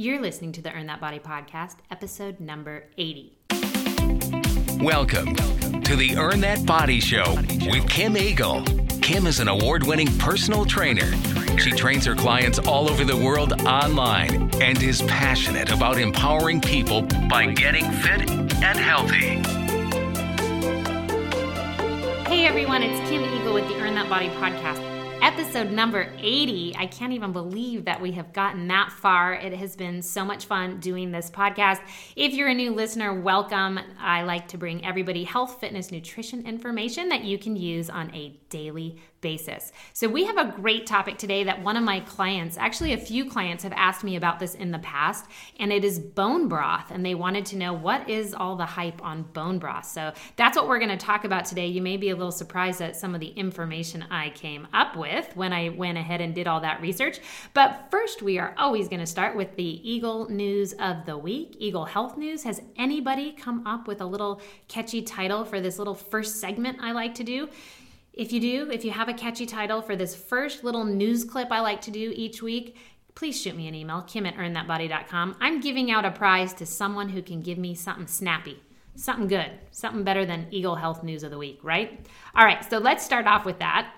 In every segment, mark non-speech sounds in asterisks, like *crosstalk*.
You're listening to the Earn That Body podcast, episode number 80. Welcome to the Earn That Body Show with Kim Eagle. Kim is an award winning personal trainer. She trains her clients all over the world online and is passionate about empowering people by getting fit and healthy. Hey everyone, it's Kim Eagle with the Earn That Body podcast episode number 80. I can't even believe that we have gotten that far. It has been so much fun doing this podcast. If you're a new listener, welcome. I like to bring everybody health, fitness, nutrition information that you can use on a daily basis. So, we have a great topic today that one of my clients, actually, a few clients, have asked me about this in the past, and it is bone broth. And they wanted to know what is all the hype on bone broth. So, that's what we're going to talk about today. You may be a little surprised at some of the information I came up with when I went ahead and did all that research. But first, we are always going to start with the Eagle News of the Week, Eagle Health News. Has anybody come up with a little catchy title for this little first segment I like to do? If you do, if you have a catchy title for this first little news clip I like to do each week, please shoot me an email, kim at earnthatbody.com. I'm giving out a prize to someone who can give me something snappy, something good, something better than Eagle Health News of the Week, right? All right, so let's start off with that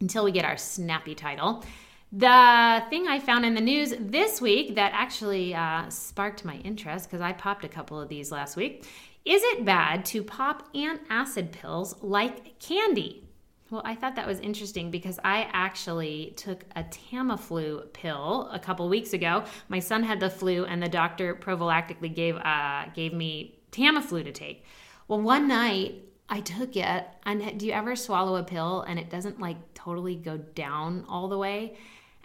until we get our snappy title. The thing I found in the news this week that actually uh, sparked my interest, because I popped a couple of these last week, is it bad to pop antacid pills like candy? Well, I thought that was interesting because I actually took a Tamiflu pill a couple weeks ago. My son had the flu, and the doctor prophylactically gave uh, gave me Tamiflu to take. Well, one night I took it, and do you ever swallow a pill and it doesn't like totally go down all the way?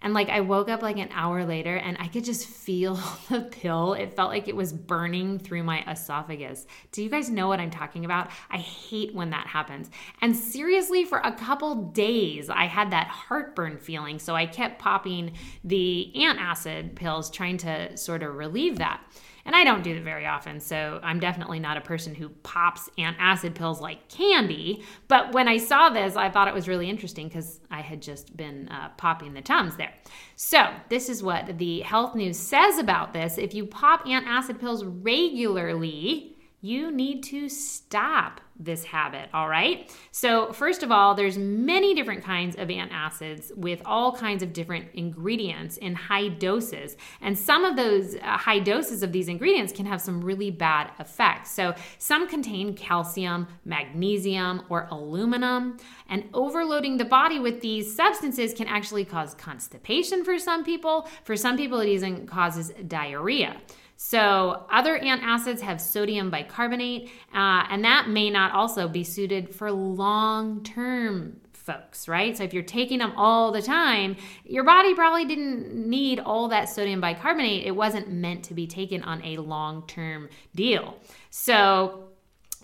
And like I woke up like an hour later and I could just feel *laughs* the pill. It felt like it was burning through my esophagus. Do you guys know what I'm talking about? I hate when that happens. And seriously, for a couple days, I had that heartburn feeling. So I kept popping the antacid pills, trying to sort of relieve that. And I don't do it very often, so I'm definitely not a person who pops antacid pills like candy. But when I saw this, I thought it was really interesting because I had just been uh, popping the Tums there. So, this is what the health news says about this. If you pop antacid pills regularly, you need to stop this habit all right? So first of all there's many different kinds of antacids with all kinds of different ingredients in high doses. And some of those uh, high doses of these ingredients can have some really bad effects. So some contain calcium magnesium or aluminum. And overloading the body with these substances can actually cause constipation for some people. For some people it even causes diarrhea so, other antacids have sodium bicarbonate, uh, and that may not also be suited for long term folks, right? So, if you're taking them all the time, your body probably didn't need all that sodium bicarbonate. It wasn't meant to be taken on a long term deal. So,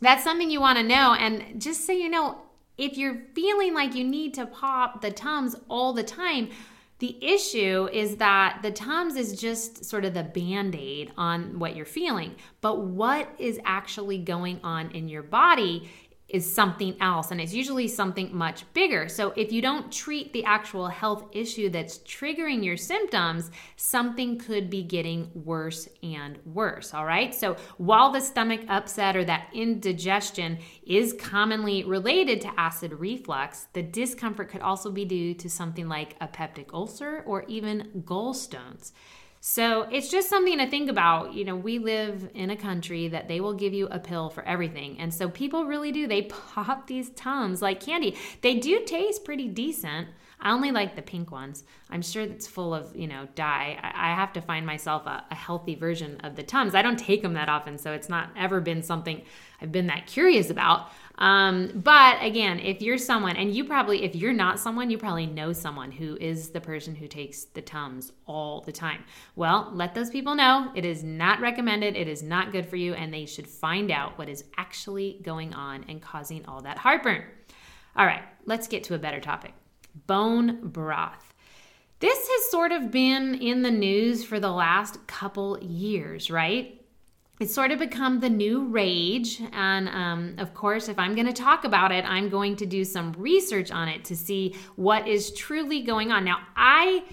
that's something you want to know. And just so you know, if you're feeling like you need to pop the Tums all the time, the issue is that the Tums is just sort of the band aid on what you're feeling. But what is actually going on in your body is something else and it's usually something much bigger. So if you don't treat the actual health issue that's triggering your symptoms, something could be getting worse and worse, all right? So while the stomach upset or that indigestion is commonly related to acid reflux, the discomfort could also be due to something like a peptic ulcer or even gallstones. So it's just something to think about. You know, we live in a country that they will give you a pill for everything. And so people really do. They *laughs* pop these Tums like candy. They do taste pretty decent. I only like the pink ones. I'm sure it's full of, you know, dye. I, have to find myself a, a healthy version of the Tums. I don't take them that often, so it's not ever been something I've been that curious about. Um, but again, if you're someone, and you probably, if you're not someone, you probably know someone who is the person who takes the Tums all the time. Well, let those people know it is not recommended, it is not good for you, and they should find out what is actually going on and causing all that heartburn. All right, let's get to a better topic bone broth. This has sort of been in the news for the last couple years, right? It's sort of become the new rage. And um, of course, if I'm going to talk about it, I'm going to do some research on it to see what is truly going on. Now, I.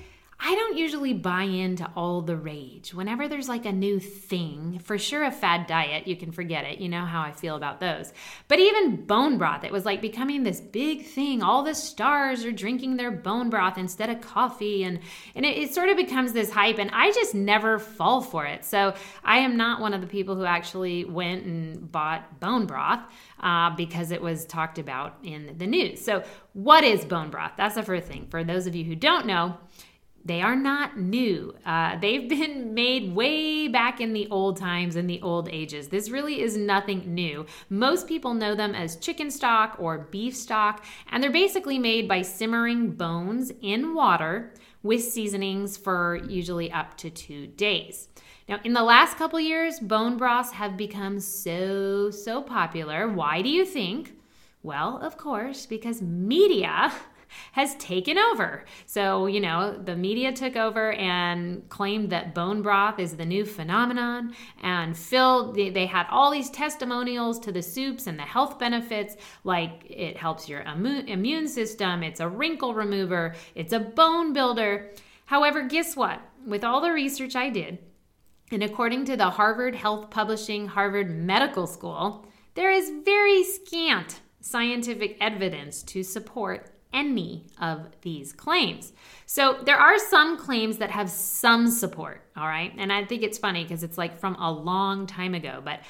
I don't usually buy into all the rage. Whenever there's like a new thing, for sure a fad diet, you can forget it. You know how I feel about those. But even bone broth, it was like becoming this big thing. All the stars are drinking their bone broth instead of coffee. And, and it, it sort of becomes this hype. And I just never fall for it. So I am not one of the people who actually went and bought bone broth. Uh, because it was talked about in the news. So, what is bone broth? That's the first thing. For those of you who don't know, they are not new. Uh, they've been made way back in the old times, in the old ages. This really is nothing new. Most people know them as chicken stock or beef stock, and they're basically made by simmering bones in water with seasonings for usually up to two days. Now, in the last couple years, bone broths have become so, so popular. Why do you think? Well, of course, because media has taken over. So, you know, the media took over and claimed that bone broth is the new phenomenon and filled, they had all these testimonials to the soups and the health benefits, like it helps your immune system, it's a wrinkle remover, it's a bone builder. However, guess what? With all the research I did, and according to the Harvard Health Publishing Harvard Medical School, there is very scant scientific evidence to support any of these claims. So there are some claims that have some support, all right? And I think it's funny because it's like from a long time ago, but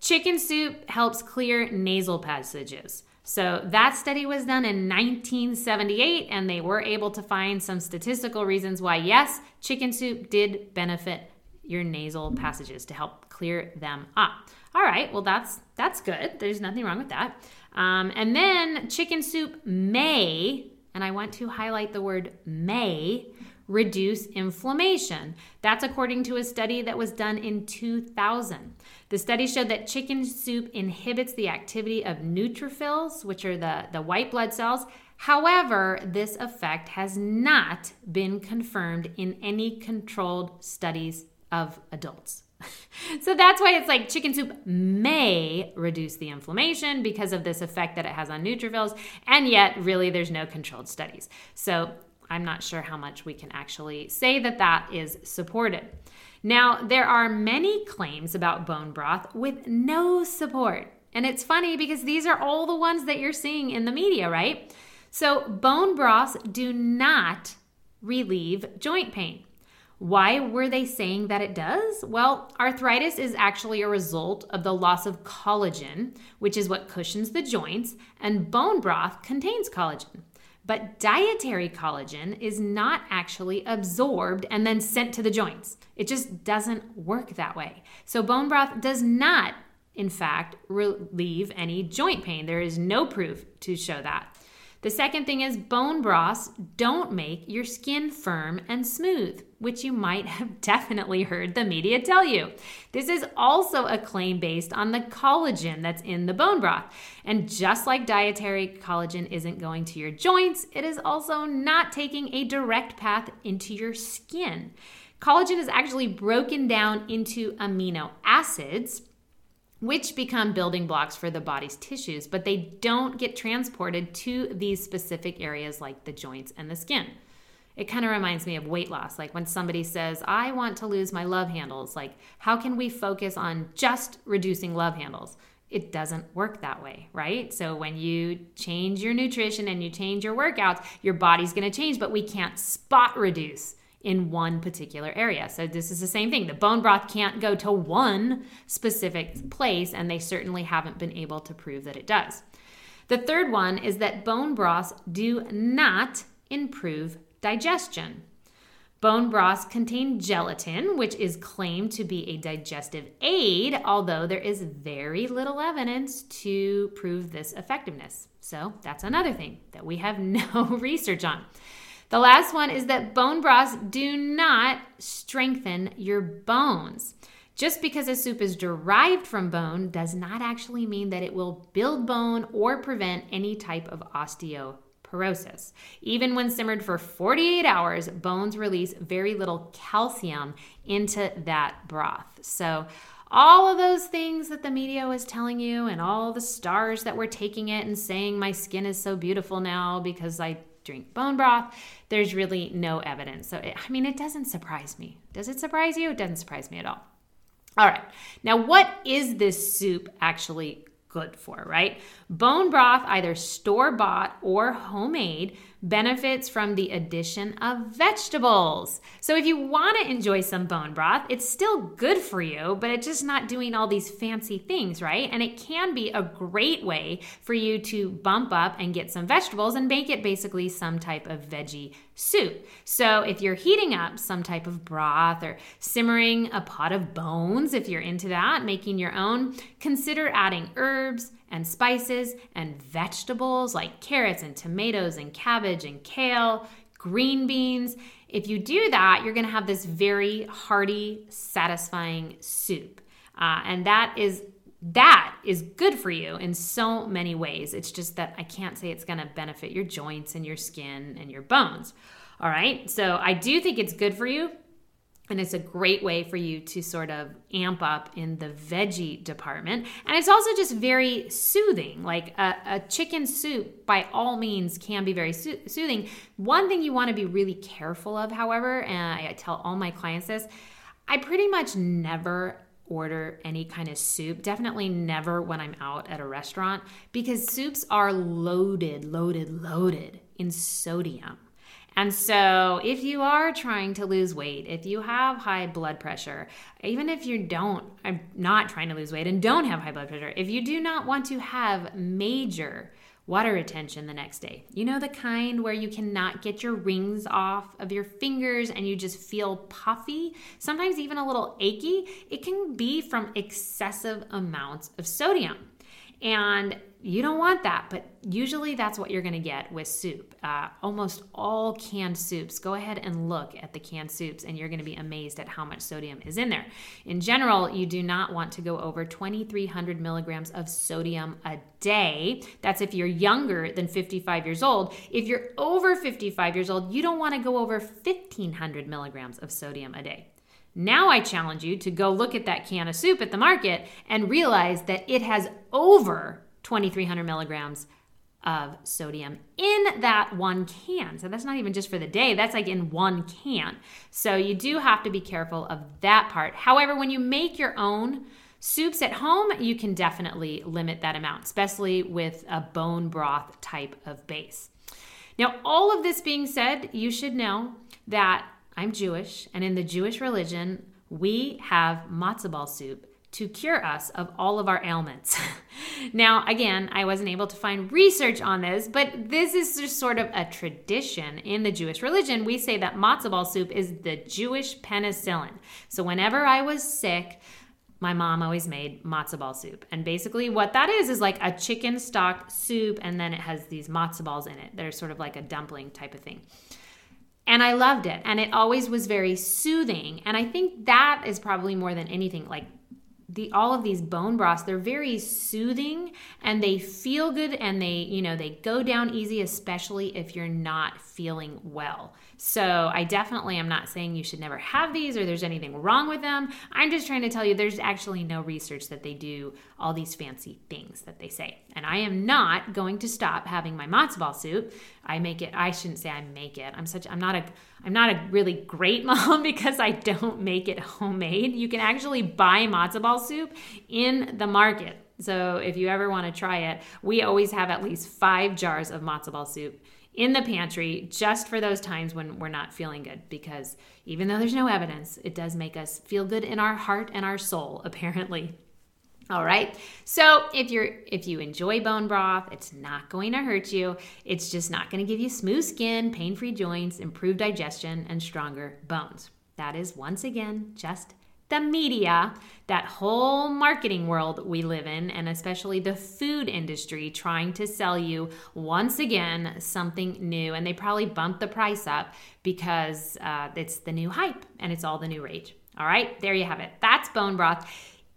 chicken soup helps clear nasal passages. So that study was done in 1978, and they were able to find some statistical reasons why, yes, chicken soup did benefit your nasal passages to help clear them up. All right, well that's that's good. There's nothing wrong with that. Um, and then chicken soup may, and I want to highlight the word may, reduce inflammation. That's according to a study that was done in 2000. The study showed that chicken soup inhibits the activity of neutrophils, which are the, the white blood cells. However, this effect has not been confirmed in any controlled studies of adults. *laughs* so that's why it's like chicken soup may reduce the inflammation because of this effect that it has on neutrophils, and yet really there's no controlled studies. So I'm not sure how much we can actually say that that is supported. Now, there are many claims about bone broth with no support. And it's funny because these are all the ones that you're seeing in the media, right? So, bone broths do not relieve joint pain. Why were they saying that it does? Well, arthritis is actually a result of the loss of collagen, which is what cushions the joints, and bone broth contains collagen. But dietary collagen is not actually absorbed and then sent to the joints. It just doesn't work that way. So, bone broth does not, in fact, relieve any joint pain. There is no proof to show that. The second thing is bone broths don't make your skin firm and smooth, which you might *laughs* have definitely heard the media tell you. This is also a claim based on the collagen that's in the bone broth. And just like dietary collagen isn't going to your joints, it is also not taking a direct path into your skin. Collagen is actually broken down into amino acids which become building blocks for the body's tissues, but they don't get transported to these specific areas like the joints and the skin. It kind of reminds me of weight loss. Like when somebody says, I want to lose my love handles, like how can we focus on just reducing love handles? It doesn't work that way, right? So when you change your nutrition and you change your workouts, your body's gonna change, but we can't spot reduce in one particular area. So this is the same thing. The bone broth can't go to one specific place, and they certainly haven't been able to prove that it does. The third one is that bone broths do not improve digestion. Bone broths contain gelatin, which is claimed to be a digestive aid, although there is very little evidence to prove this effectiveness. So that's another thing that we have *laughs* no research on. The last one is that bone broths do not strengthen your bones. Just because a soup is derived from bone does not actually mean that it will build bone or prevent any type of osteoporosis. Even when simmered for 48 hours, bones release very little calcium into that broth. So, all of those things that the media was telling you, and all the stars that were taking it and saying, My skin is so beautiful now because I drink bone broth. There's really no evidence. So, it, I mean, it doesn't surprise me. Does it surprise you? It doesn't surprise me at all. All right. Now, what is this soup actually good for, right? Bone broth, either store bought or homemade, benefits from the addition of vegetables. So if you want to enjoy some bone broth, it's still good for you, but it's just not doing all these fancy things, right? And it can be a great way for you to bump up and get some vegetables and make it basically some type of veggie soup. So if you're heating up some type of broth or simmering a pot of bones, if you're into that, making your own, consider adding herbs and spices and vegetables like carrots and tomatoes and cabbage and kale, green beans. If you do that, you're gonna have this very hearty, satisfying soup. Uh, and that is that is good for you in so many ways. It's just that I can't say it's going to benefit your joints and your skin and your bones. All right. So I do think it's good for you. And it's a great way for you to sort of amp up in the veggie department. And it's also just very soothing. Like a, a chicken soup, by all means, can be very so- soothing. One thing you want to be really careful of, however, and I tell all my clients this I pretty much never order any kind of soup. Definitely never when I'm out at a restaurant because soups are loaded, loaded, loaded in sodium. And so, if you are trying to lose weight, if you have high blood pressure, even if you don't, I'm not trying to lose weight and don't have high blood pressure, if you do not want to have major water retention the next day, you know, the kind where you cannot get your rings off of your fingers and you just feel puffy, sometimes even a little achy, it can be from excessive amounts of sodium. And you don't want that, but usually that's what you're going to get with soup. Uh, almost all canned soups, go ahead and look at the canned soups, and you're going to be amazed at how much sodium is in there. In general, you do not want to go over 2,300 milligrams of sodium a day. That's if you're younger than 55 years old. If you're over 55 years old, you don't want to go over 1,500 milligrams of sodium a day. Now I challenge you to go look at that can of soup at the market and realize that it has over 2,300 milligrams of sodium in that one can. So that's not even just for the day, that's like in one can. So you do have to be careful of that part. However, when you make your own soups at home, you can definitely limit that amount, especially with a bone broth type of base. Now, all of this being said, you should know that I'm Jewish, and in the Jewish religion, we have matzo ball soup to cure us of all of our ailments. *laughs* now, again, I wasn't able to find research on this, but this is just sort of a tradition in the Jewish religion. We say that matzo ball soup is the Jewish penicillin. So, whenever I was sick, my mom always made matzo ball soup. And basically, what that is is like a chicken stock soup, and then it has these matzo balls in it. They're sort of like a dumpling type of thing. And I loved it. And it always was very soothing. And I think that is probably more than anything like the all of these bone broths they're very soothing and they feel good and they you know they go down easy especially if you're not feeling well so I definitely am not saying you should never have these or there's anything wrong with them. I'm just trying to tell you there's actually no research that they do all these fancy things that they say. And I am not going to stop having my matzo ball soup. I make it, I shouldn't say I make it. I'm such, I'm not a, I'm not a really great *laughs* mom because I don't make it homemade. You can actually buy matzo ball soup in the market. So if you ever want to try it, we always have at least five jars of matzo ball soup in the pantry just for those times when we're not feeling good because even though there's no evidence, it does make us feel good in our heart and our soul *laughs* apparently. All right. So, if you're if you enjoy bone broth, it's not going to hurt you. It's just not going to give you smooth skin, pain-free joints, improved digestion and stronger bones. That is once again just the media, that whole marketing world we live in, and especially the food industry trying to sell you once again something new. And they probably bump the price up because uh, it's the new hype and it's all the new rage. All right, there you have it. That's bone broth.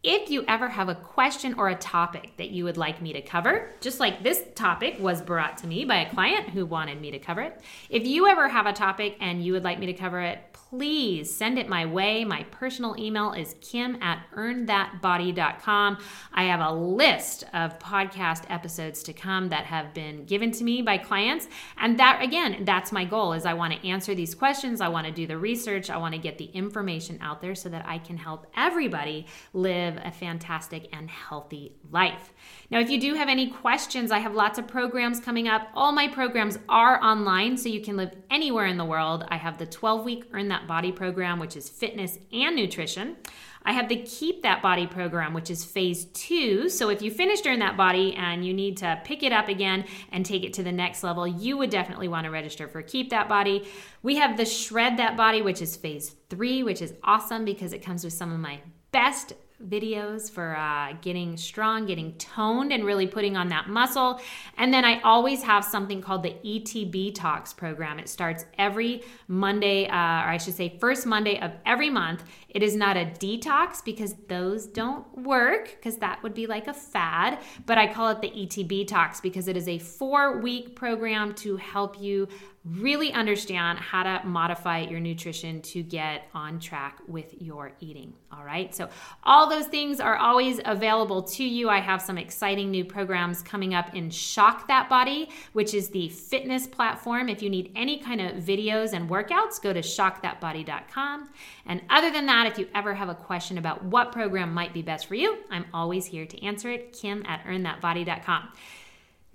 If you ever have a question or a topic that you would like me to cover, just like this topic was brought to me by a client who wanted me to cover it, if you ever have a topic and you would like me to cover it, please send it my way. My personal email is kim at earnthatbody.com. I have a list of podcast episodes to come that have been given to me by clients. And that, again, that's my goal is I want to answer these questions. I want to do the research. I want to get the information out there so that I can help everybody live live a fantastic and healthy life. Now, if you do have any questions, I have lots of programs coming up. All my programs are online, so you can live anywhere in the world. I have the 12 week Earn That Body program, which is fitness and nutrition. I have the Keep That Body program, which is phase two. So if you finished Earn That Body and you need to pick it up again and take it to the next level, you would definitely want to register for Keep That Body. We have the Shred That Body, which is phase three, which is awesome because it comes with some of my best videos for uh, getting strong, getting toned, and really putting on that muscle. And then I always have something called the ETB Talks program. It starts every Monday, uh, or I should say, first Monday of every month. It is not a detox because those don't work, because that would be like a fad, but I call it the ETB Talks because it is a four week program to help you really understand how to modify your nutrition to get on track with your eating. All right. So, all those things are always available to you. I have some exciting new programs coming up in Shock That Body, which is the fitness platform. If you need any kind of videos and workouts, go to shockthatbody.com. And other than that, if you ever have a question about what program might be best for you, I'm always here to answer it. Kim at earnthatbody.com.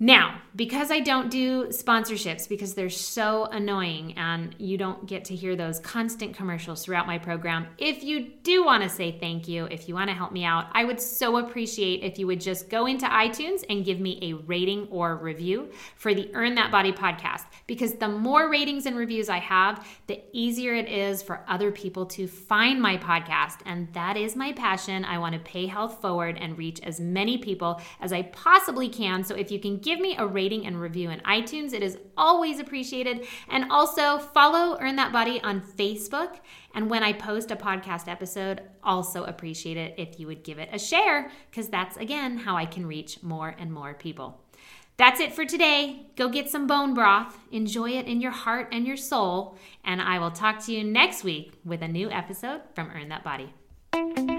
Now, because I don't do sponsorships because they're so annoying and you don't get to hear those constant commercials throughout my program, if you do want to say thank you, if you want to help me out, I would so appreciate if you would just go into iTunes and give me a rating or review for the Earn That Body podcast because the more ratings and reviews I have, the easier it is for other people to find my podcast. And that is my passion. I want to pay health forward and reach as many people as I possibly can. So if you can give me a rating and review in iTunes. It is always appreciated. And also follow Earn That Body on Facebook. And when I post a podcast episode, also appreciate it if you would give it a share, because that's again how I can reach more and more people. That's it for today. Go get some bone broth, enjoy it in your heart and your soul, and I will talk to you next week with a new episode from Earn That Body.